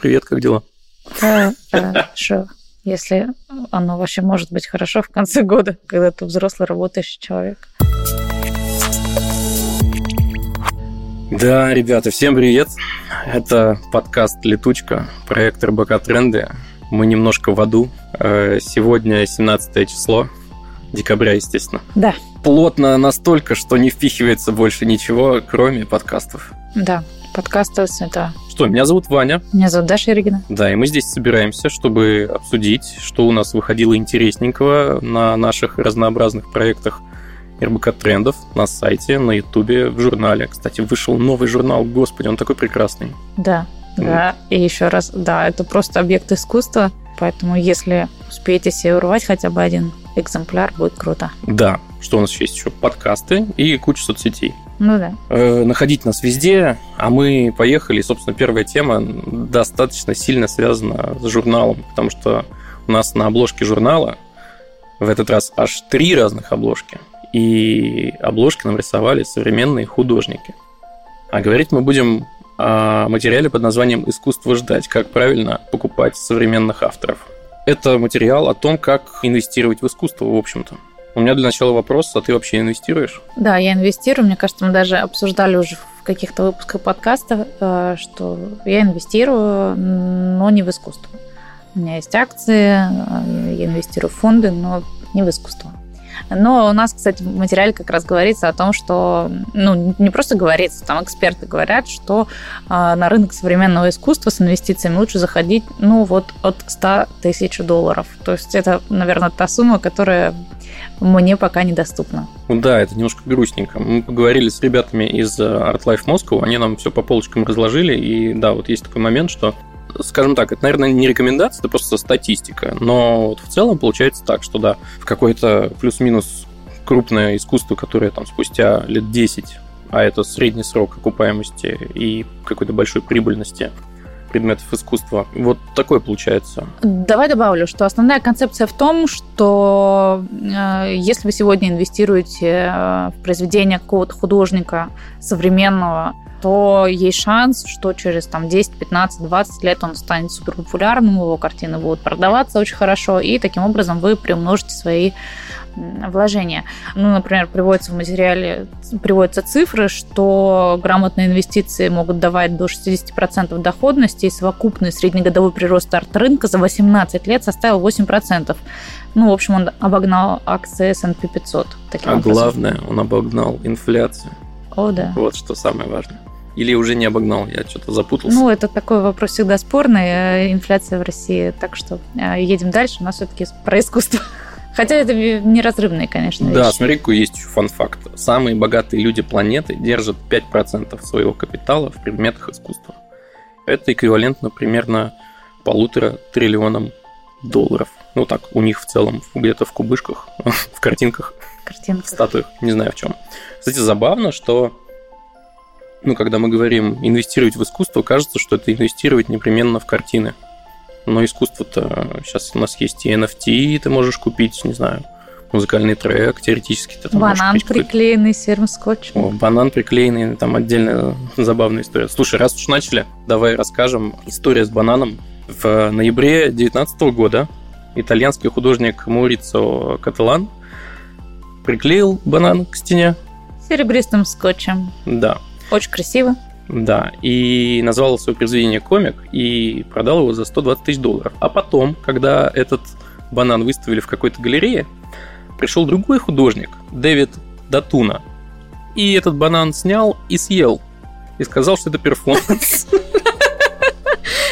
Привет, как дела? Хорошо. Если оно вообще может быть хорошо в конце года, когда ты взрослый работающий человек. Да, ребята, всем привет. Это подкаст «Летучка», проект РБК «Тренды». Мы немножко в аду. Э, сегодня 17 число декабря, естественно. Да. Плотно настолько, что не впихивается больше ничего, кроме подкастов. Да, подкасты – это что, меня зовут Ваня. Меня зовут Даша Иригина. Да, и мы здесь собираемся, чтобы обсудить, что у нас выходило интересненького на наших разнообразных проектах РБК Трендов на сайте, на Ютубе, в журнале. Кстати, вышел новый журнал, господи, он такой прекрасный. Да, да, и еще раз, да, это просто объект искусства, поэтому если успеете себе урвать хотя бы один экземпляр, будет круто. Да, что у нас есть еще? Подкасты и куча соцсетей. Ну да. Э, находить нас везде, а мы поехали. И, собственно, первая тема достаточно сильно связана с журналом, потому что у нас на обложке журнала в этот раз аж три разных обложки. И обложки нам рисовали современные художники. А говорить мы будем о материале под названием «Искусство ждать. Как правильно покупать современных авторов». Это материал о том, как инвестировать в искусство, в общем-то. У меня для начала вопрос, а ты вообще инвестируешь? Да, я инвестирую. Мне кажется, мы даже обсуждали уже в каких-то выпусках подкаста, э, что я инвестирую, но не в искусство. У меня есть акции, э, я инвестирую в фонды, но не в искусство. Но у нас, кстати, в материале как раз говорится о том, что, ну, не просто говорится, там эксперты говорят, что э, на рынок современного искусства с инвестициями лучше заходить, ну, вот от 100 тысяч долларов. То есть это, наверное, та сумма, которая мне пока недоступна. Ну да, это немножко грустненько. Мы поговорили с ребятами из э, Art Life Moscow, они нам все по полочкам разложили, и да, вот есть такой момент, что скажем так, это, наверное, не рекомендация, это просто статистика. Но вот в целом получается так, что да, в какое-то плюс-минус крупное искусство, которое там спустя лет 10, а это средний срок окупаемости и какой-то большой прибыльности, предметов искусства. Вот такое получается. Давай добавлю, что основная концепция в том, что э, если вы сегодня инвестируете э, в произведение какого-то художника современного, то есть шанс, что через там, 10, 15, 20 лет он станет супер популярным, его картины будут продаваться очень хорошо, и таким образом вы приумножите свои вложения. Ну, например, приводится в материале, приводятся цифры, что грамотные инвестиции могут давать до 60% доходности, и совокупный среднегодовой прирост арт-рынка за 18 лет составил 8%. Ну, в общем, он обогнал акции S&P 500. Таким а образом. главное, он обогнал инфляцию. О, да. Вот что самое важное. Или уже не обогнал, я что-то запутался. Ну, это такой вопрос всегда спорный, э, инфляция в России. Так что э, едем дальше, у нас все-таки про искусство. Хотя это неразрывные, конечно, Да, вещи. смотри, какой есть фан-факт. Самые богатые люди планеты держат 5% своего капитала в предметах искусства. Это эквивалентно примерно полутора триллионам долларов. Ну так, у них в целом где-то в кубышках, в картинках, картинках, в статуях, не знаю в чем. Кстати, забавно, что ну, когда мы говорим инвестировать в искусство, кажется, что это инвестировать непременно в картины. Но искусство-то сейчас у нас есть и NFT, ты можешь купить, не знаю, музыкальный трек, теоретически ты там Банан приклеенный серым скотчем. О, банан приклеенный, там отдельная забавная история. Слушай, раз уж начали, давай расскажем историю с бананом. В ноябре 2019 года итальянский художник Мурицо Каталан приклеил банан к стене. Серебристым скотчем. Да. Очень красиво. Да, и назвал свое произведение комик и продал его за 120 тысяч долларов. А потом, когда этот банан выставили в какой-то галерее, пришел другой художник, Дэвид Датуна, и этот банан снял и съел. И сказал, что это перформанс.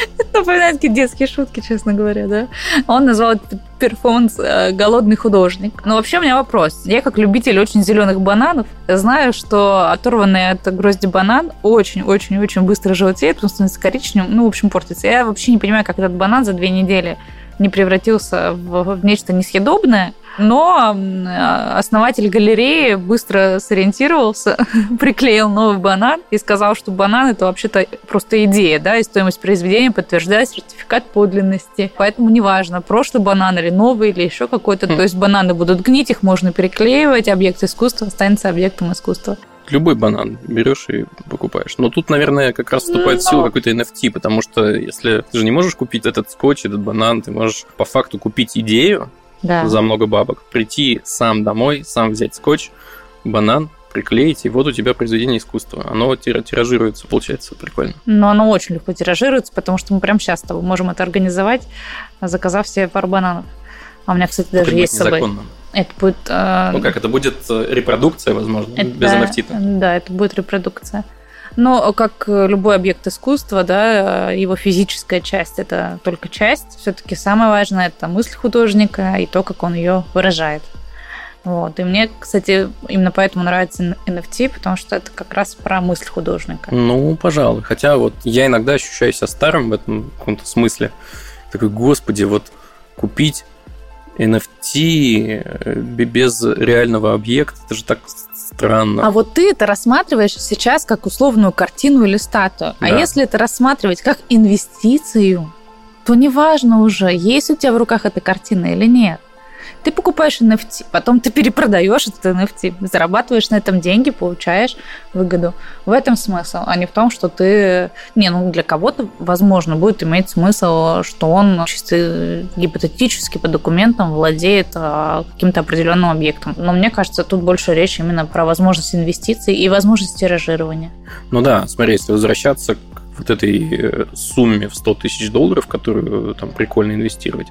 Напоминает какие детские шутки, честно говоря, да? Он назвал этот перформанс э, «Голодный художник». Но вообще у меня вопрос. Я как любитель очень зеленых бананов знаю, что оторванный от грозди банан очень-очень-очень быстро желтеет, он становится коричневым, ну, в общем, портится. Я вообще не понимаю, как этот банан за две недели не превратился в, в нечто несъедобное, но основатель галереи быстро сориентировался, приклеил новый банан и сказал, что банан это вообще-то просто идея, да, и стоимость произведения подтверждает сертификат подлинности. Поэтому неважно, прошлый банан или новый, или еще какой-то. То есть бананы будут гнить, их можно переклеивать, объект искусства останется объектом искусства. любой банан берешь и покупаешь. Но тут, наверное, как раз вступает в силу какой-то NFT, потому что если ты же не можешь купить этот скотч, этот банан, ты можешь по факту купить идею да. за много бабок, прийти сам домой, сам взять скотч, банан, приклеить, и вот у тебя произведение искусства. Оно тиражируется, получается, прикольно. Но оно очень легко тиражируется, потому что мы прямо сейчас можем это организовать, заказав себе пару бананов. А у меня, кстати, даже это есть с собой. Это будет... Э... Ну как, это будет э, репродукция, возможно, это, без NFT? -то. Да, это будет репродукция. Но как любой объект искусства, да, его физическая часть это только часть. Все-таки самое важное это мысль художника и то, как он ее выражает. Вот. И мне, кстати, именно поэтому нравится NFT, потому что это как раз про мысль художника. Ну, пожалуй. Хотя вот я иногда ощущаю себя старым в этом каком-то смысле. Такой, господи, вот купить NFT э, без реального объекта, это же так странно. А вот ты это рассматриваешь сейчас как условную картину или статую. А да. А если это рассматривать как инвестицию, то неважно уже, есть у тебя в руках эта картина или нет. Ты покупаешь NFT, потом ты перепродаешь этот NFT, зарабатываешь на этом деньги, получаешь выгоду. В этом смысл, а не в том, что ты... Не, ну для кого-то, возможно, будет иметь смысл, что он чисто гипотетически по документам владеет а, каким-то определенным объектом. Но мне кажется, тут больше речь именно про возможность инвестиций и возможность тиражирования. Ну да, смотри, если возвращаться к вот этой э, сумме в 100 тысяч долларов, которую там прикольно инвестировать,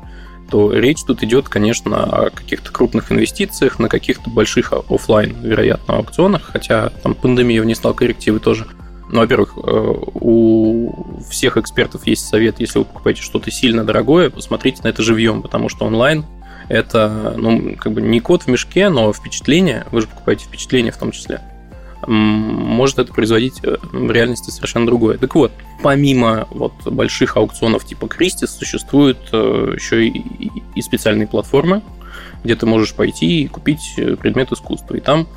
то речь тут идет, конечно, о каких-то крупных инвестициях, на каких-то больших офлайн, вероятно, аукционах, хотя там пандемия внесла коррективы тоже. Ну, во-первых, э, у всех экспертов есть совет, если вы покупаете что-то сильно дорогое, посмотрите на это живьем, потому что онлайн это, ну, как бы не код в мешке, но впечатление, вы же покупаете впечатление в том числе может это производить э, в реальности совершенно другое. Так вот, помимо вот больших аукционов типа Кристис, существуют э, еще и, специальные платформы, где ты можешь пойти и купить э, предмет искусства. И там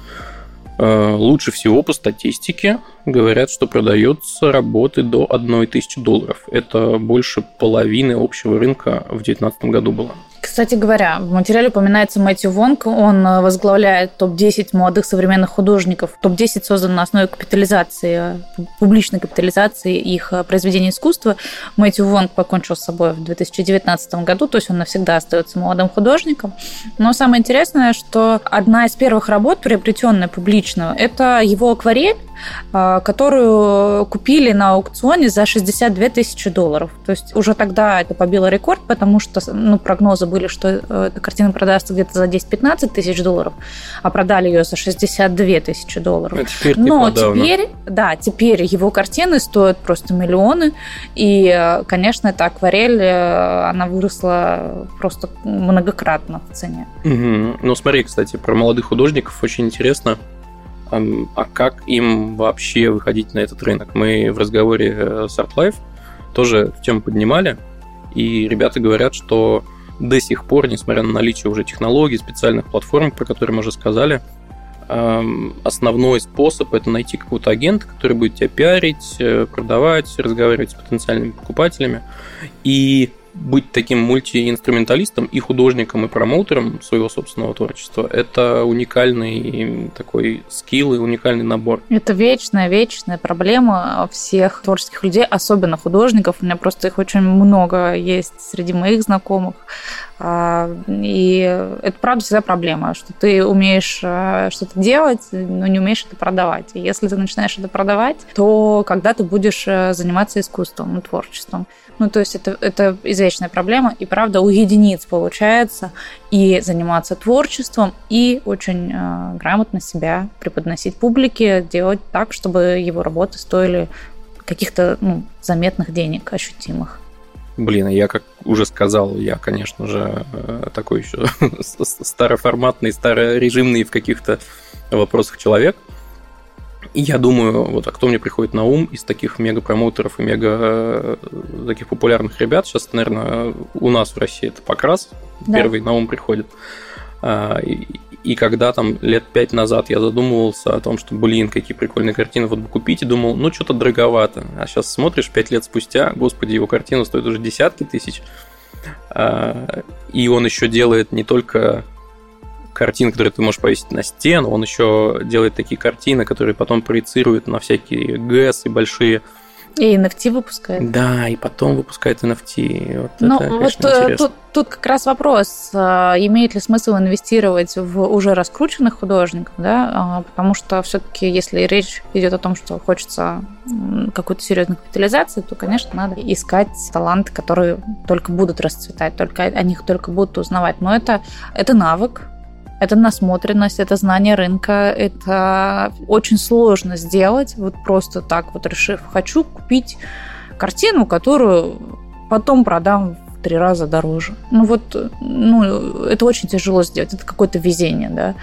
лучше всего по статистике говорят, что продается работы до 1000 долларов. Это больше половины общего рынка в 2019 году было. Кстати говоря, в материале упоминается Мэтью Вонг. Он э, возглавляет топ-10 молодых современных художников. Топ-10 создан на основе капитализации, публичной капитализации их э, произведений искусства. Мэтью Вонг покончил с собой в 2019 году, то есть он навсегда остается молодым художником. Но самое интересное, что одна из первых работ, приобретенная публично, это его акварель, э, которую купили на аукционе за 62 тысячи долларов. То есть уже тогда это побило рекорд, потому что ну, прогнозы были, что э, эта картина продастся где-то за 10-15 тысяч долларов, а продали ее за 62 тысячи долларов. А теперь Но теперь, да, теперь его картины стоят просто миллионы, и, э, конечно, эта акварель, э, она выросла просто многократно в цене. Угу. Ну, смотри, кстати, про молодых художников очень интересно. А как им вообще выходить на этот рынок? Мы в разговоре с ArtLife тоже тему поднимали, и ребята говорят, что до сих пор, несмотря на наличие уже технологий, специальных платформ, про которые мы уже сказали, эм, основной способ это найти какого-то агента, который будет тебя пиарить, э, продавать, разговаривать с потенциальными покупателями. И быть таким мультиинструменталистом и художником, и промоутером своего собственного творчества – это уникальный такой скилл и уникальный набор. Это вечная, вечная проблема всех творческих людей, особенно художников. У меня просто их очень много есть среди моих знакомых. А, и это, правда, всегда проблема, что ты умеешь э, что-то делать, но не умеешь это продавать. И если ты начинаешь это продавать, то когда ты будешь э, заниматься искусством, ну, творчеством. Ну, то есть это, это извечная проблема, и правда у единиц получается и заниматься творчеством, и очень э, грамотно себя преподносить публике, делать так, чтобы его работы стоили каких-то ну, заметных денег, ощутимых. Блин, я как уже сказал, я, конечно же, э, такой еще староформатный, старорежимный в каких-то вопросах человек. И я думаю, вот, а кто мне приходит на ум из таких мега-промоутеров и мега э, таких популярных ребят? Сейчас, наверное, у нас в России это Покрас да. первый на ум приходит. А, и, когда там лет пять назад я задумывался о том, что, блин, какие прикольные картины вот бы купить, и думал, ну, что-то дороговато. А сейчас смотришь, пять лет спустя, господи, его картина стоит уже десятки тысяч. А, и он еще делает не только картин, которые ты можешь повесить на стену, он еще делает такие картины, которые потом проецируют на всякие ГЭС и большие и NFT выпускает. Да, и потом выпускает NFT. Вот ну, это, конечно, вот э, тут, тут как раз вопрос, а, имеет ли смысл инвестировать в уже раскрученных художников, да, а, потому что все-таки, если речь идет о том, что хочется какой-то серьезной капитализации, то, конечно, надо искать таланты, которые только будут расцветать, только о них только будут узнавать. Но это, это навык, это насмотренность, это знание рынка, это очень сложно сделать, вот просто так вот решив, хочу купить картину, которую потом продам в три раза дороже. Ну вот, ну, это очень тяжело сделать, это какое-то везение, да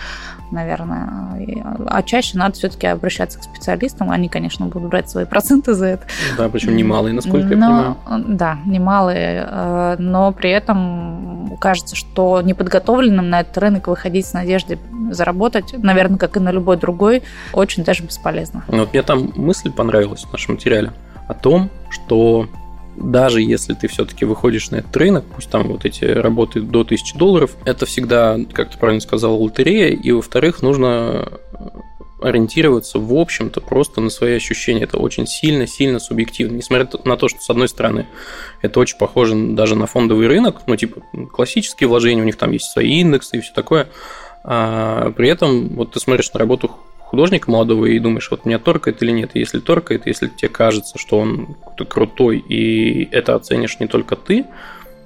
наверное. А чаще надо все-таки обращаться к специалистам. Они, конечно, будут брать свои проценты за это. Да, причем немалые, насколько но, я понимаю. Да, немалые. Э, но при этом кажется, что неподготовленным на этот рынок выходить с надеждой заработать, наверное, как и на любой другой, очень даже бесполезно. Ну, вот мне там мысль понравилась в нашем материале о том, что даже если ты все-таки выходишь на этот рынок, пусть там вот эти работы до 1000 долларов, это всегда, как ты правильно сказал, лотерея, и, во-вторых, нужно ориентироваться, в общем-то, просто на свои ощущения. Это очень сильно-сильно субъективно. Несмотря на то, что, с одной стороны, это очень похоже даже на фондовый рынок, ну, типа, классические вложения, у них там есть свои индексы и все такое, а при этом вот ты смотришь на работу художника молодого и думаешь, вот меня торкает или нет. если торкает, если тебе кажется, что он крутой, и это оценишь не только ты,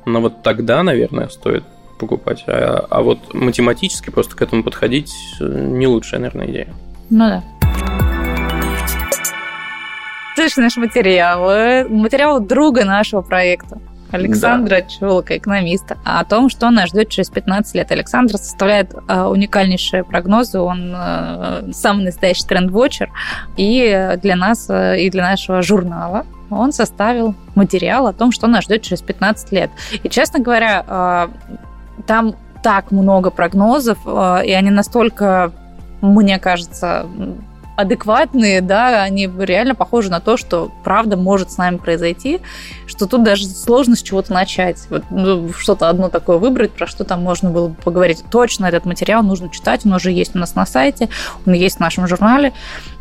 но вот тогда, наверное, стоит покупать. А, а вот математически просто к этому подходить э, не лучшая, наверное, идея. Ну да. Слышь, наш материал. Э, материал друга нашего проекта. Александра да. Чулка, экономиста, о том, что нас ждет через 15 лет. Александр составляет э, уникальнейшие прогнозы, он э, самый настоящий тренд-вотчер, и для нас, э, и для нашего журнала он составил материал о том, что нас ждет через 15 лет. И, честно говоря, э, там так много прогнозов, э, и они настолько, мне кажется, адекватные, да, они реально похожи на то, что правда может с нами произойти, что тут даже сложно с чего-то начать. Вот, ну, что-то одно такое выбрать, про что там можно было бы поговорить. Точно этот материал нужно читать, он уже есть у нас на сайте, он есть в нашем журнале.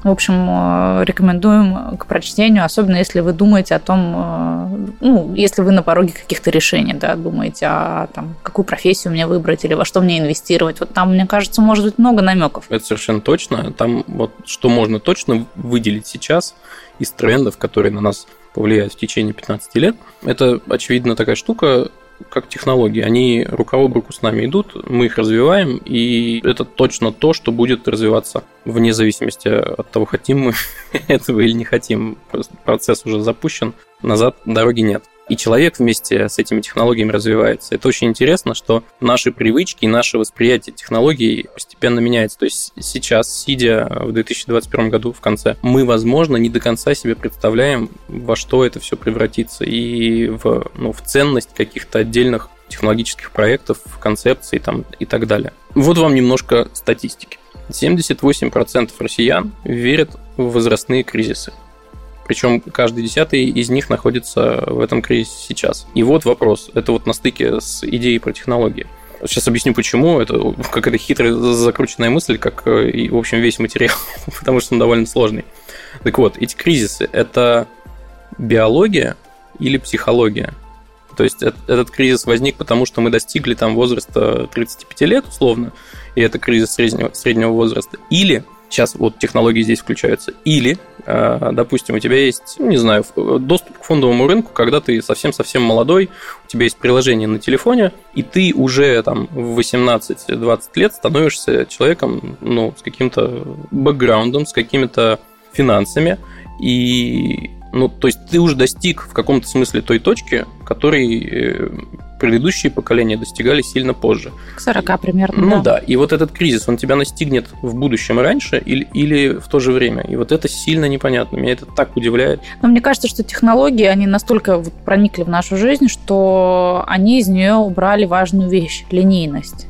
В общем, э, рекомендуем к прочтению, особенно если вы думаете о том, э, ну, если вы на пороге каких-то решений, да, думаете, а там, какую профессию мне выбрать или во что мне инвестировать. Вот там, мне кажется, может быть много намеков. Это совершенно точно. Там вот что что можно точно выделить сейчас из трендов, которые на нас повлияют в течение 15 лет, это, очевидно, такая штука, как технологии. Они рука об руку с нами идут, мы их развиваем, и это точно то, что будет развиваться вне зависимости от того, хотим мы этого или не хотим. Процесс уже запущен, назад дороги нет и человек вместе с этими технологиями развивается. Это очень интересно, что наши привычки и наше восприятие технологий постепенно меняется. То есть сейчас, сидя в 2021 году в конце, мы, возможно, не до конца себе представляем, во что это все превратится и в, ну, в ценность каких-то отдельных технологических проектов, концепций там, и так далее. Вот вам немножко статистики. 78% россиян верят в возрастные кризисы. Причем каждый десятый из них находится в этом кризисе сейчас. И вот вопрос. Это вот на стыке с идеей про технологии. Сейчас объясню, почему. Это какая-то хитрая закрученная мысль, как э, и, в общем, весь материал, потому что он довольно сложный. Так вот, эти кризисы – это биология или психология? То есть этот кризис возник потому, что мы достигли там возраста 35 лет, условно, и это кризис среднего, среднего возраста. Или Сейчас вот технологии здесь включаются. Или, э, допустим, у тебя есть, ну, не знаю, доступ к фондовому рынку, когда ты совсем-совсем молодой, у тебя есть приложение на телефоне, и ты уже там в 18-20 лет становишься человеком, ну, с каким-то бэкграундом, с какими-то финансами, и ну, то есть ты уже достиг в каком-то смысле той точки, которой э, предыдущие поколения достигали сильно позже. К 40 примерно. Ну да. да. И вот этот кризис, он тебя настигнет в будущем раньше или, или в то же время. И вот это сильно непонятно. Меня это так удивляет. Но мне кажется, что технологии, они настолько вот проникли в нашу жизнь, что они из нее убрали важную вещь – линейность.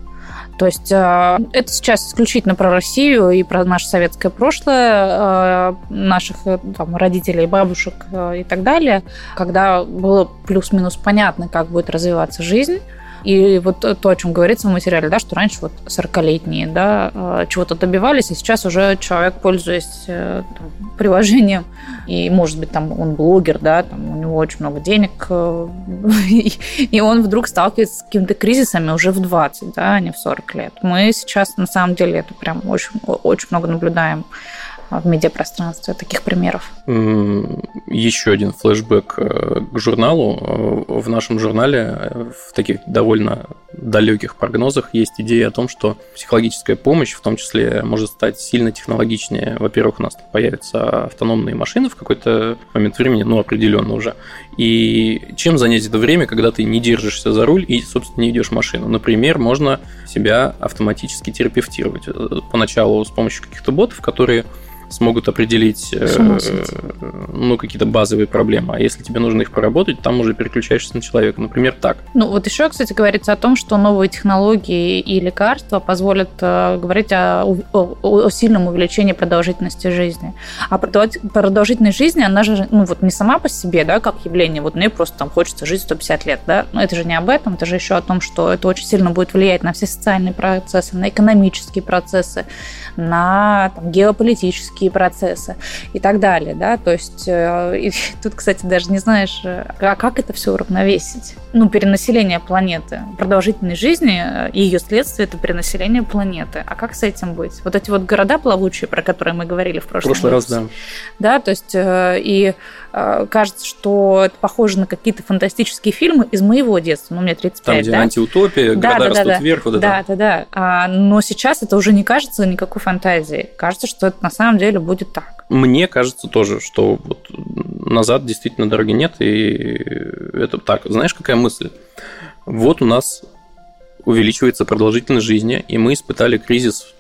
То есть э, это сейчас исключительно про Россию и про наше советское прошлое, э, наших э, там, родителей, бабушек и так далее, когда было плюс-минус понятно, как будет развиваться жизнь. И вот то, о чем говорится в материале, да, что раньше вот 40-летние да, э, чего-то добивались, и сейчас уже человек, пользуясь э, там, приложением, и, может быть, там он блогер, да, там у него очень много денег, э, и он вдруг сталкивается с какими-то кризисами уже в 20, да, а не в 40 лет. Мы сейчас, на самом деле, это прям очень, очень много наблюдаем в медиапространстве таких примеров. Еще один флешбэк э, к журналу. Э, в нашем журнале э, в таких довольно далеких прогнозах есть идея о том, что психологическая помощь в том числе может стать сильно технологичнее. Во-первых, у нас появятся автономные машины в какой-то момент времени, ну, определенно уже. И чем занять это время, когда ты не держишься за руль и, собственно, не идешь машину? Например, можно себя автоматически терапевтировать. Поначалу с помощью каких-то ботов, которые смогут определить э, ну, какие-то базовые проблемы. А если тебе нужно их проработать, там уже переключаешься на человека. Например, так. Ну, вот еще, кстати, говорится о том, что новые технологии и лекарства позволят э, говорить о, о, о сильном увеличении продолжительности жизни. А продолжительность жизни, она же, ну, вот не сама по себе, да, как явление, вот мне просто там хочется жить 150 лет, да, но это же не об этом, это же еще о том, что это очень сильно будет влиять на все социальные процессы, на экономические процессы, на там, геополитические процессы и так далее. Да? То есть э, и тут, кстати, даже не знаешь, э, а как это все уравновесить. Ну, перенаселение планеты. Продолжительность жизни э, и ее следствие – это перенаселение планеты. А как с этим быть? Вот эти вот города плавучие, про которые мы говорили в прошлом прошлый раз, да. Да, то есть и кажется, что это похоже на какие-то фантастические фильмы из моего детства. Ну, мне 35, Там, где да? антиутопия, да, города да, растут да, вверх. Вот да, это. да, да. А, но сейчас это уже не кажется никакой фантазией. Кажется, что это на самом деле будет так. Мне кажется тоже, что вот назад действительно дороги нет, и это так. Знаешь, какая мысль? Вот у нас увеличивается продолжительность жизни, и мы испытали кризис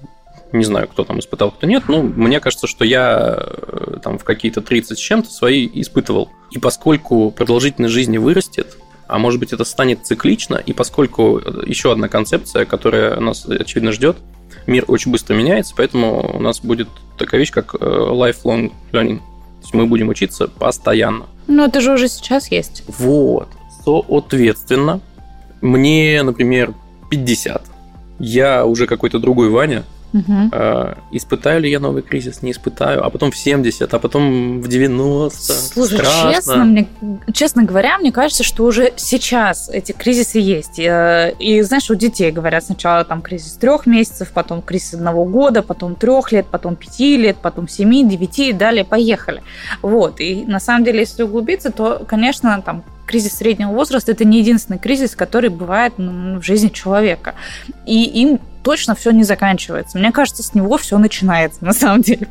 не знаю, кто там испытал, кто нет, но мне кажется, что я э, там в какие-то 30 с чем-то свои испытывал. И поскольку продолжительность жизни вырастет, а может быть это станет циклично, и поскольку э, еще одна концепция, которая нас, очевидно, ждет, мир очень быстро меняется, поэтому у нас будет такая вещь, как э, lifelong learning. То есть мы будем учиться постоянно. Ну, это же уже сейчас есть. Вот. Соответственно, мне, например, 50. Я уже какой-то другой Ваня, Угу. испытаю ли я новый кризис? Не испытаю. А потом в 70, а потом в 90. Слушай, Страшно. честно, мне, честно говоря, мне кажется, что уже сейчас эти кризисы есть. И, э, и знаешь, у детей говорят сначала там кризис трех месяцев, потом кризис одного года, потом трех лет, потом пяти лет, потом семи, девяти и далее поехали. Вот. И на самом деле, если углубиться, то, конечно, там кризис среднего возраста это не единственный кризис, который бывает в жизни человека. И им точно все не заканчивается. Мне кажется, с него все начинается на самом деле.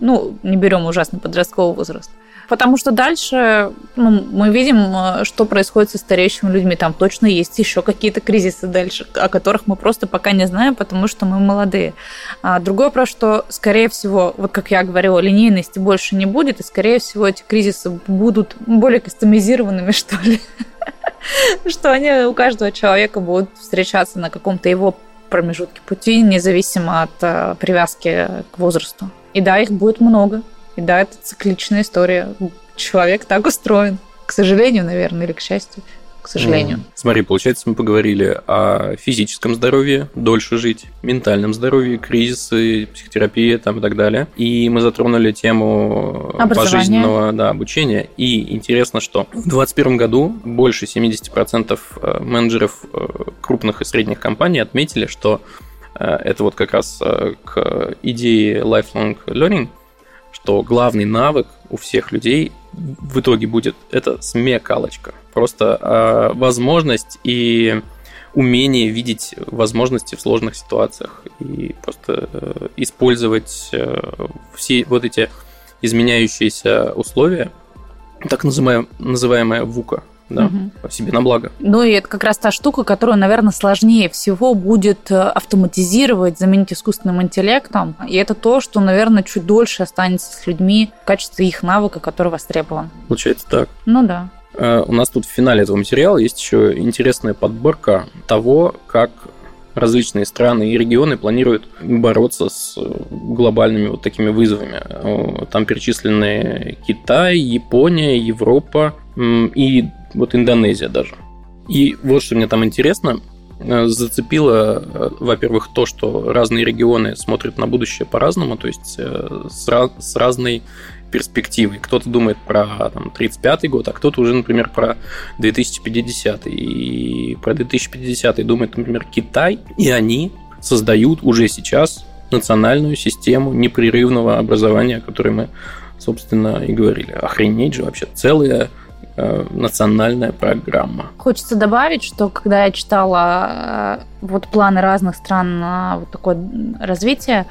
Ну, не берем ужасный подростковый возраст. Потому что дальше ну, мы видим, э, что происходит со стареющими людьми. Там точно есть еще какие-то кризисы дальше, о которых мы просто пока не знаем, потому что мы молодые. А другой вопрос, что, скорее всего, вот как я говорила, линейности больше не будет, и, скорее всего, эти кризисы будут более кастомизированными, что ли. Что они у каждого человека будут встречаться на каком-то его промежутке пути, независимо от э, привязки к возрасту. И да, их будет много. И да, это цикличная история. Человек так устроен. К сожалению, наверное, или к счастью к сожалению. Смотри, получается, мы поговорили о физическом здоровье, дольше жить, ментальном здоровье, кризисы, психотерапия там и так далее. И мы затронули тему пожизненного да, обучения. И интересно, что в 2021 году больше 70% э, менеджеров э, крупных и средних компаний отметили, что э, это вот как раз к идее lifelong learning, что главный навык у всех людей в итоге будет. Это смекалочка. Просто э, возможность и умение видеть возможности в сложных ситуациях. И просто э, использовать э, все вот эти изменяющиеся условия, так называемая, называемая ВУКа, да, угу. себе на благо. Ну и это как раз та штука, которую, наверное, сложнее всего будет э, автоматизировать, заменить искусственным интеллектом. И это то, что, наверное, чуть дольше останется с людьми в качестве их навыка, который востребован. Получается так. Ну да. Э, у нас тут в финале этого материала есть еще интересная подборка того, как различные страны и регионы планируют бороться с глобальными вот такими вызовами. Там перечислены Китай, Япония, Европа и вот Индонезия даже. И вот что мне там интересно, э, зацепило, э, во-первых, то, что разные регионы смотрят на будущее по-разному, то есть э, с, с разной перспективой. Кто-то думает про там, 35 год, а кто-то уже, например, про 2050. И про 2050 думает, например, Китай, и они создают уже сейчас национальную систему непрерывного образования, о которой мы, собственно, и говорили. Охренеть же вообще целая э, национальная программа. Хочется добавить, что когда я читала э, вот планы разных стран на вот такое развитие,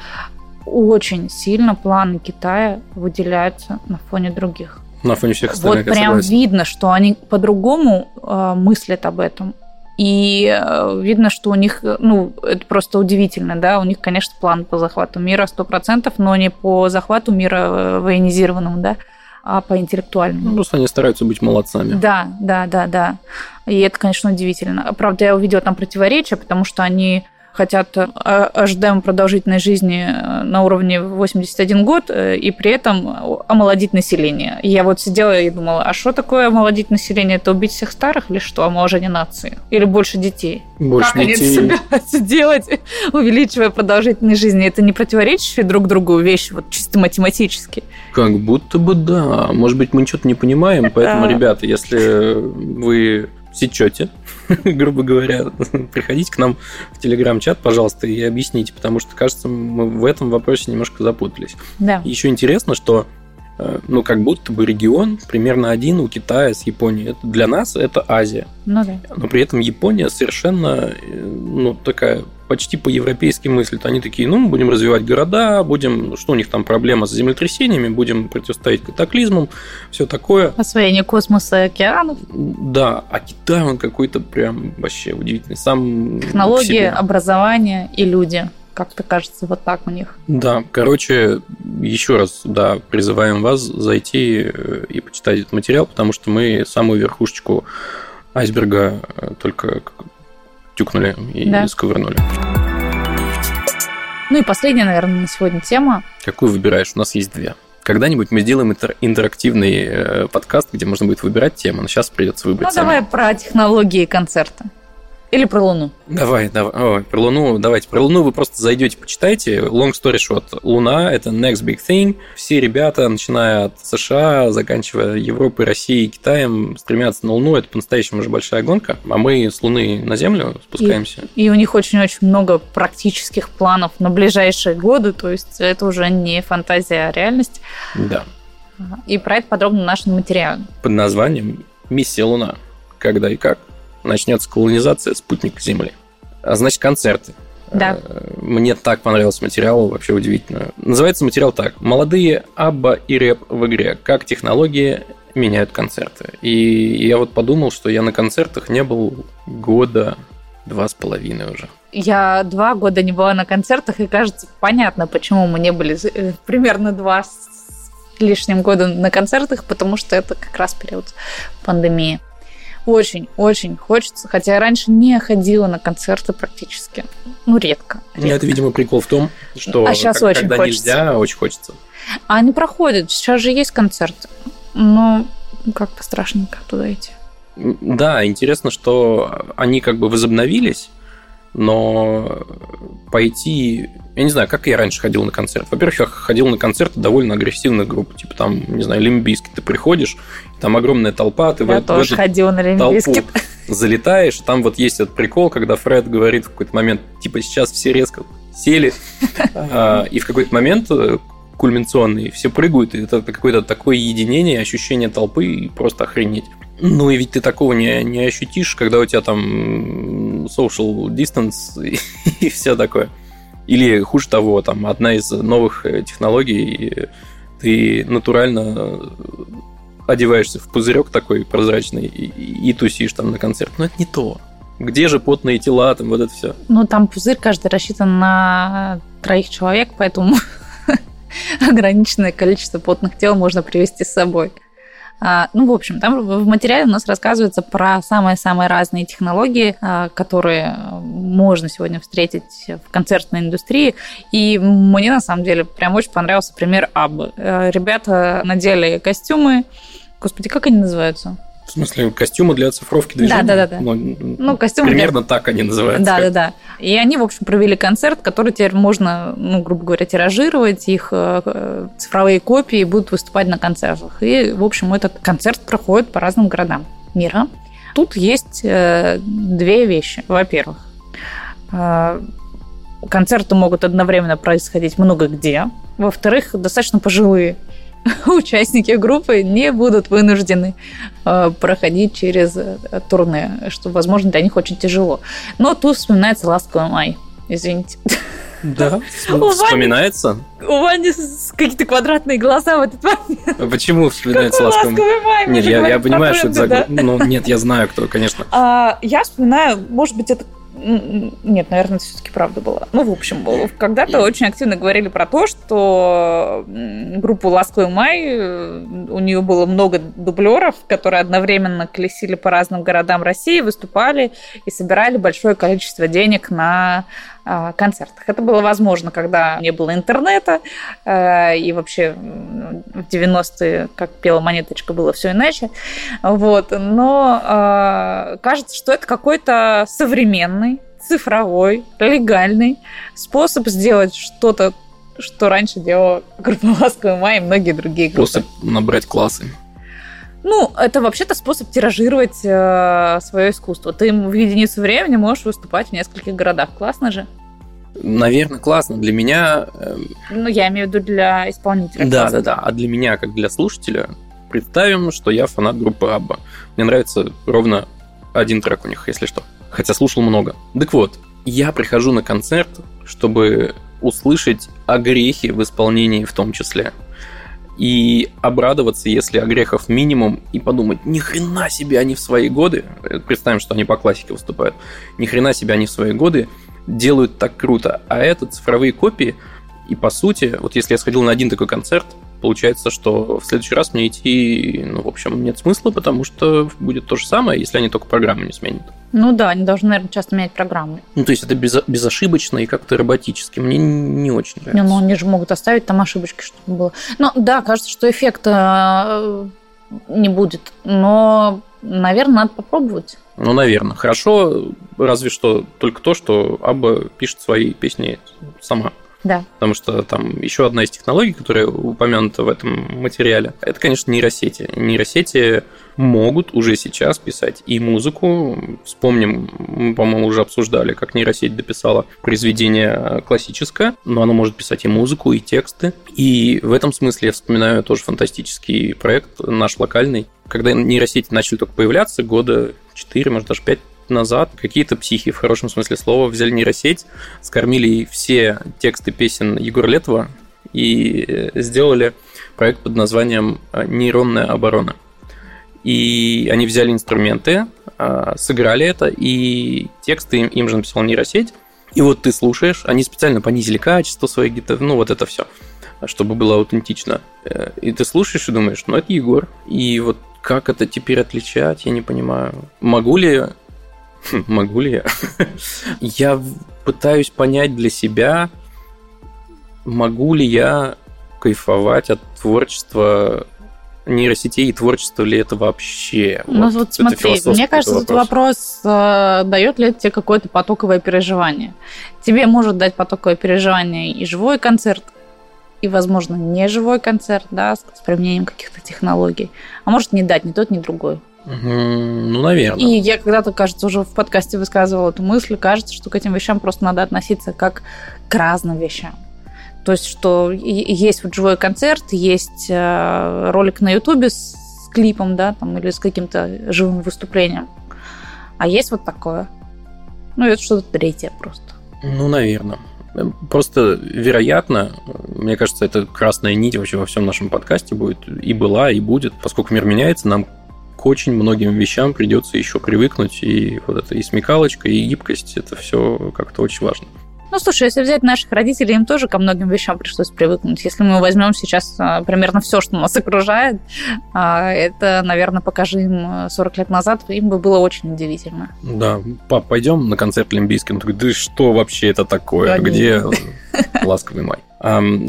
очень сильно планы Китая выделяются на фоне других. На фоне всех остальных. Вот прям видно, что они по-другому э, мыслят об этом. И э, видно, что у них, ну, это просто удивительно, да, у них, конечно, план по захвату мира 100%, но не по захвату мира военизированному, да, а по интеллектуальному. Ну, просто они стараются быть молодцами. Да, да, да, да. И это, конечно, удивительно. Правда, я увидела там противоречия, потому что они хотят э, ожидаемой продолжительной жизни э, на уровне 81 год э, и при этом омолодить население. И я вот сидела и думала, а что такое омолодить население? Это убить всех старых или что? Омоложение нации? Или больше детей? Больше как детей. они собираются делать, увеличивая продолжительность жизни? Это не противоречащие друг другу вещи, вот чисто математически? Как будто бы да. Может быть, мы что-то не понимаем, поэтому, ребята, если вы сечете, грубо говоря, приходите к нам в телеграм-чат, пожалуйста, и объясните, потому что, кажется, мы в этом вопросе немножко запутались. Да. Еще интересно, что э, ну, как будто бы регион примерно один у Китая с Японией. Для нас это Азия. Ну да. Но при этом Япония совершенно, э, ну, такая почти по-европейски мыслят. Они такие, ну, мы будем развивать города, будем, что у них там проблема с землетрясениями, будем противостоять катаклизмам, все такое. Освоение космоса и океанов. Да, а Китай, он какой-то прям вообще удивительный. Сам Технологии, образование и люди как-то кажется, вот так у них. Да, короче, еще раз, да, призываем вас зайти э, и почитать этот материал, потому что мы самую верхушечку айсберга э, только тюкнули и да. сковырнули. Ну и последняя, наверное, на сегодня тема. Какую выбираешь? У нас есть две. Когда-нибудь мы сделаем интерактивный э, подкаст, где можно будет выбирать тему, но сейчас придется выбрать. Ну, давай про технологии концерта. Или про Луну? Давай, давай. Ой, про Луну, давайте. Про Луну вы просто зайдете, почитайте. Long story short. Луна – это next big thing. Все ребята, начиная от США, заканчивая Европой, Россией, Китаем, стремятся на Луну. Это по-настоящему уже большая гонка. А мы с Луны на Землю спускаемся. И, и у них очень-очень много практических планов на ближайшие годы. То есть это уже не фантазия, а реальность. Да. И про это подробно в нашем материале. Под названием «Миссия Луна. Когда и как» начнется колонизация спутника Земли. А значит, концерты. Да. Э, мне так понравился материал, вообще удивительно. Называется материал так. «Молодые Абба и рэп в игре. Как технологии меняют концерты». И я вот подумал, что я на концертах не был года два с половиной уже. Я два года не была на концертах, и кажется, понятно, почему мы не были э, примерно два с лишним года на концертах, потому что это как раз период пандемии. Очень-очень хочется, хотя я раньше не ходила на концерты практически. Ну, редко. редко. Это, видимо, прикол в том, что а сейчас как, очень когда хочется. нельзя, очень хочется. А они проходят. Сейчас же есть концерты. Но как-то страшненько туда идти. Да, интересно, что они как бы возобновились, но пойти... Я не знаю, как я раньше ходил на концерт. Во-первых, я ходил на концерты довольно агрессивных групп. Типа там, не знаю, Лимбийский. Ты приходишь, там огромная толпа, ты я в, тоже в эту ходила на Лимбийский. залетаешь, там вот есть этот прикол, когда Фред говорит в какой-то момент, типа, сейчас все резко сели, а, и в какой-то момент э, кульминационный, все прыгают, и это какое-то такое единение, ощущение толпы, и просто охренеть. Ну и ведь ты такого не, не ощутишь, когда у тебя там social distance и, и все такое. Или хуже того, там одна из новых э, технологий, ты натурально одеваешься в пузырек такой прозрачный и, и тусишь там на концерт. Но это не то. Где же потные тела, там вот это все? Ну, там пузырь каждый рассчитан на троих человек, поэтому ограниченное количество потных тел можно привести с собой. А, ну, в общем, там в материале у нас рассказывается про самые-самые разные технологии, а, которые можно сегодня встретить в концертной индустрии. И мне, на самом деле, прям очень понравился пример Аббы. Ребята надели костюмы. Господи, как они называются? В смысле, костюмы для оцифровки движения? Да, да, да. Ну, Ну, костюмы для- примерно так они называются. Да, да, да. И они, в общем, провели концерт, который теперь можно, ну, грубо говоря, тиражировать. Их э, цифровые копии будут выступать на концертах. И, в общем, этот концерт проходит по разным городам мира. Тут есть э, две вещи. Во-первых, э, концерты могут одновременно происходить много где. Во-вторых, достаточно пожилые участники группы не будут вынуждены э, проходить через э, турне, что, возможно, для них очень тяжело. Но тут вспоминается «Ласковый май». Извините. Да, вспоминается. У Вани какие-то квадратные глаза в этот момент. Почему вспоминается ласковый? «Ласковый май»? Нет, я, понимаю, что это за... да. Ну, нет, я знаю, кто, конечно. А, я вспоминаю, может быть, это... Нет, наверное, это все-таки правда была. Ну, в общем, было. когда-то очень активно говорили про то, что группу «Ласковый май», э, у нее было много дублеров, которые одновременно колесили по разным городам России, выступали и собирали большое количество денег на концертах. Это было возможно, когда не было интернета, э, и вообще в 90-е, как пела Монеточка, было все иначе. Вот. Но э, кажется, что это какой-то современный, цифровой, легальный способ сделать что-то, что раньше делала группа «Ласковый май» и многие другие группы. Способ набрать классы. Ну, это вообще-то способ тиражировать э, свое искусство. Ты в единицу времени можешь выступать в нескольких городах. Классно же? Наверное, классно. Для меня... эм, Ну, я имею в виду для исполнителя. Да, классно. да, да. А для меня, как для слушателя, представим, что я фанат группы Абба. Мне нравится ровно один трек у них, если что. Хотя слушал много. Так вот, я прихожу на концерт, чтобы услышать о грехе в исполнении в том числе. И обрадоваться, если о грехов минимум, и подумать, ни хрена себе они в свои годы, э, представим, что они по классике выступают, ни хрена себе они в свои годы делают так круто. А это цифровые копии, и по сути, вот если я сходил на один такой концерт, получается, что в следующий раз мне идти, ну, в общем, нет смысла, потому что будет то же самое, если они только программу не сменят. Ну да, они должны, наверное, часто менять программы. Ну, то есть это безо- безошибочно и как-то роботически. Мне не очень Не, нравится. ну они же могут оставить там ошибочки, чтобы было. Ну да, кажется, что эффекта э, не будет, но, наверное, надо попробовать. Ну, наверное. Хорошо, разве что только то, что Абба пишет свои песни сама. Да. Потому что там еще одна из технологий, которая упомянута в этом материале, это, конечно, нейросети. Нейросети могут уже сейчас писать и музыку. Вспомним, мы, по-моему, уже обсуждали, как нейросеть дописала произведение классическое, но она может писать и музыку, и тексты. И в этом смысле я вспоминаю тоже фантастический проект наш локальный. Когда нейросети начали только появляться, года 4, может, даже 5 назад какие-то психи, в хорошем смысле слова, взяли нейросеть, скормили все тексты песен Егора Летова и э, сделали проект под названием э, «Нейронная оборона». И они взяли инструменты, а, сыграли это, и тексты им, же написала нейросеть. И вот ты слушаешь, они специально понизили качество своих гитар, ну вот это все, чтобы было аутентично. Э, И ты слушаешь и думаешь, ну это Егор. И вот как это теперь отличать, я не понимаю. Могу ли Могу ли я? Я пытаюсь понять для себя, могу ли я кайфовать от творчества нейросетей и творчества ли это вообще? Ну вот, это смотри, мне кажется, такой тут вопрос, э, дает ли это тебе какое-то потоковое переживание. Тебе может дать потоковое переживание и живой концерт, и, возможно, не живой концерт, да, с применением каких-то технологий. А может не дать ни тот, ни другой. Ну, наверное. И я когда-то, кажется, уже в подкасте высказывала эту мысль, кажется, что к этим вещам просто надо относиться как к разным вещам. То есть, что есть вот живой концерт, есть э, ролик на Ютубе с клипом, да, там, или с каким-то живым выступлением. А есть вот такое. Ну, это что-то третье просто. Ну, наверное. Просто, вероятно, мне кажется, это красная нить вообще во всем нашем подкасте будет и была, и будет. Поскольку мир меняется, нам к очень многим вещам придется еще привыкнуть. И вот это и смекалочка, и гибкость, это все как-то очень важно. Ну, слушай, если взять наших родителей, им тоже ко многим вещам пришлось привыкнуть. Если мы возьмем сейчас а, примерно все, что нас окружает, а, это, наверное, покажи им а, 40 лет назад, им бы было очень удивительно. Да, пап, пойдем на концерт Лимбийский. Он такой, да что вообще это такое? Да. Где ласковый май?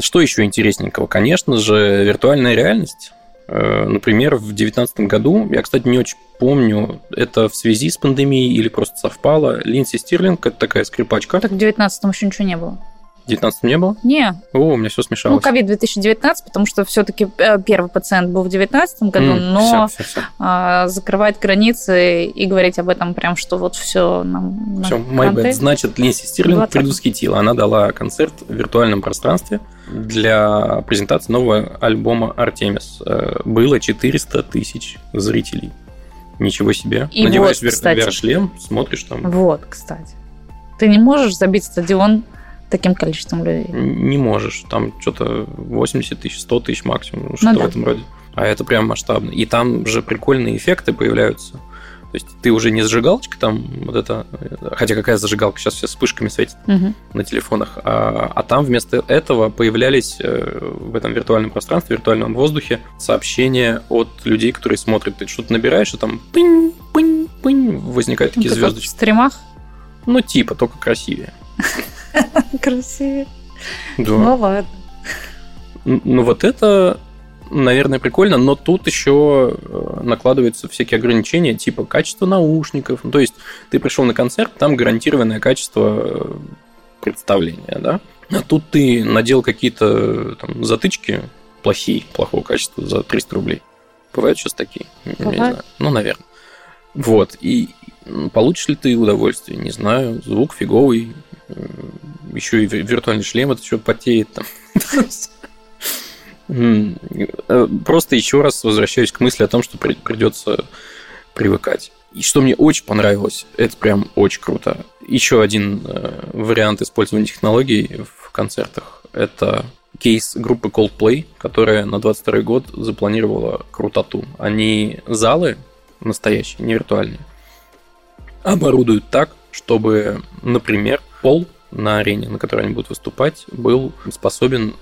Что еще интересненького? Конечно же, виртуальная реальность. Э, например, в 2019 году, я, кстати, не очень помню, это в связи с пандемией или просто совпало, Линдси Стирлинг, это такая скрипачка. Так в 19 еще ничего не было. В 19 не было? Не. О, у меня все смешалось. Ну, ковид 2019, потому что все-таки э, первый пациент был в 2019 году, mm, но всё, всё, всё. А, закрывать границы и говорить об этом прям, что вот все нам Все, my bad. Значит, Линси Стирлинг 20. предвосхитила. Она дала концерт в виртуальном пространстве для презентации нового альбома «Артемис». Э, было 400 тысяч зрителей. Ничего себе. И Надеваешь вот, VR-шлем, смотришь там. Вот, кстати. Ты не можешь забить стадион таким количеством людей? Не можешь. Там что-то 80 тысяч, 100 тысяч максимум, ну, что-то ну, да. в этом роде. А это прям масштабно. И там же прикольные эффекты появляются. То есть ты уже не зажигалочка там вот это, хотя какая зажигалка сейчас все вспышками светит угу. на телефонах, а, а там вместо этого появлялись э, в этом виртуальном пространстве, в виртуальном воздухе сообщения от людей, которые смотрят. Ты что-то набираешь, и там пынь, пынь, пынь, возникают такие ну, звездочки. В стримах? Ну, типа, только красивее. Красивее. Да. Ну ладно. Ну вот это, наверное, прикольно, но тут еще э, накладываются всякие ограничения, типа качество наушников. Ну, то есть ты пришел на концерт, там гарантированное качество э, представления, да? А тут ты надел какие-то там затычки плохие, плохого качества за 300 рублей. Бывают сейчас такие? Бывает. Не знаю. Ну, наверное. Вот. И получишь ли ты удовольствие? Не знаю. Звук фиговый, еще и виртуальный шлем это что потеет там. Э, просто еще раз возвращаюсь к мысли о том, что придется привыкать. И что мне очень понравилось, это прям очень круто. Еще один э, вариант использования технологий в концертах – это кейс группы Coldplay, которая на 22 год запланировала крутоту. Они залы настоящие, не виртуальные, оборудуют так, чтобы, например, пол на арене, на которой они будут выступать, был способен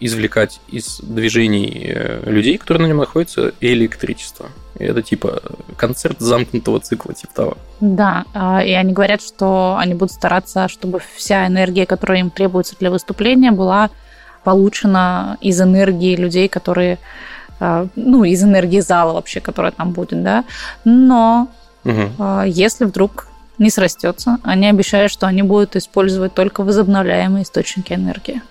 извлекать из движений э, людей, которые на нем находятся, электричество. И это типа концерт замкнутого цикла, типа того. Да, а, и они говорят, что они будут стараться, чтобы вся энергия, которая им требуется для выступления, была получена из энергии людей, которые а, ну, из энергии зала вообще, которая там будет, да. Но угу. если вдруг не срастется. Они обещают, что они будут использовать только возобновляемые источники энергии.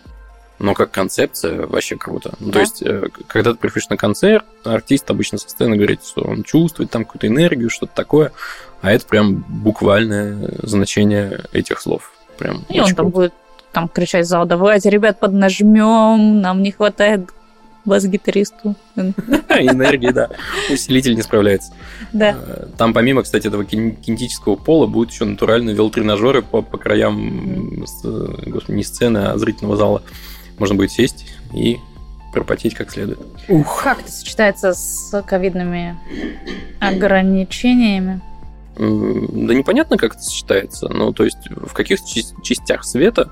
Но как концепция вообще круто. Ну, да. То есть, э, когда ты приходишь на концерт, артист обычно со сцены говорит, что он чувствует там какую-то энергию, что-то такое. А это прям буквальное значение этих слов. Прям И он круто. там будет там кричать зал, давайте, ребят, поднажмем, нам не хватает бас-гитаристу. Энергии, да. Усилитель не справляется. Да. Э, там помимо, кстати, этого кинетического пола будут еще натуральные велотренажеры по, по краям господи, не сцены, а зрительного зала. Можно будет сесть и пропотеть как следует. Ух. Как это сочетается с ковидными ограничениями? Да непонятно, как это сочетается. Ну, то есть в каких частях света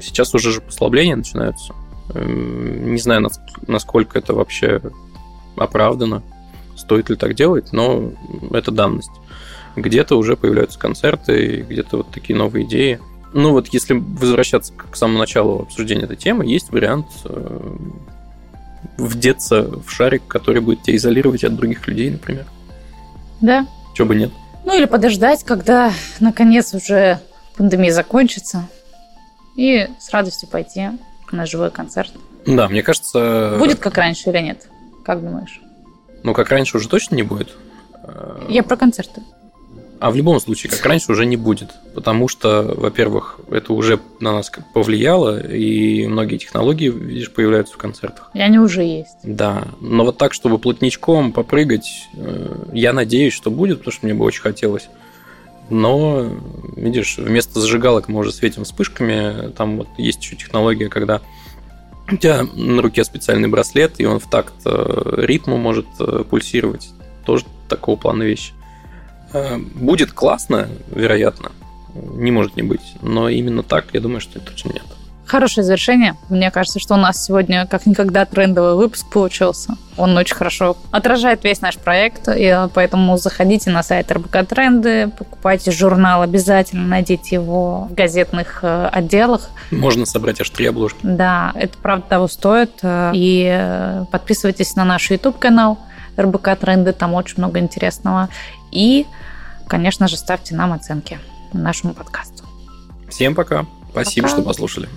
сейчас уже же послабления начинаются. Эм, не знаю, насколько это вообще оправдано, стоит ли так делать, но это данность. Где-то уже появляются концерты, где-то вот такие новые идеи. Ну вот если возвращаться к самому началу обсуждения этой темы, есть вариант э, вдеться в шарик, который будет тебя изолировать от других людей, например. Да. Чего бы нет. Ну или подождать, когда наконец уже пандемия закончится, и с радостью пойти на живой концерт. Да, мне кажется... Будет как раньше или нет? Как думаешь? Ну, как раньше уже точно не будет. Я про концерты. А в любом случае, как раньше уже не будет. Потому что, во-первых, это уже на нас повлияло, и многие технологии, видишь, появляются в концертах. И они уже есть. Да. Но вот так, чтобы плотничком попрыгать, э, я надеюсь, что будет, потому что мне бы очень хотелось. Но, видишь, вместо зажигалок мы уже светим вспышками. Там вот есть еще технология, когда у тебя на руке специальный браслет, и он в такт э, ритму может э, пульсировать. Тоже такого плана вещи. Э, будет классно, вероятно. Не может не быть. Но именно так, я думаю, что точно нет. Хорошее завершение. Мне кажется, что у нас сегодня как никогда трендовый выпуск получился. Он очень хорошо отражает весь наш проект, и поэтому заходите на сайт РБК Тренды, покупайте журнал обязательно, найдите его в газетных э, отделах. Можно собрать аж три обложки. Да, это правда того стоит. И э, подписывайтесь на наш YouTube-канал РБК Тренды, там очень много интересного. И, конечно же, ставьте нам оценки нашему подкасту. Всем пока. Спасибо, пока. что послушали.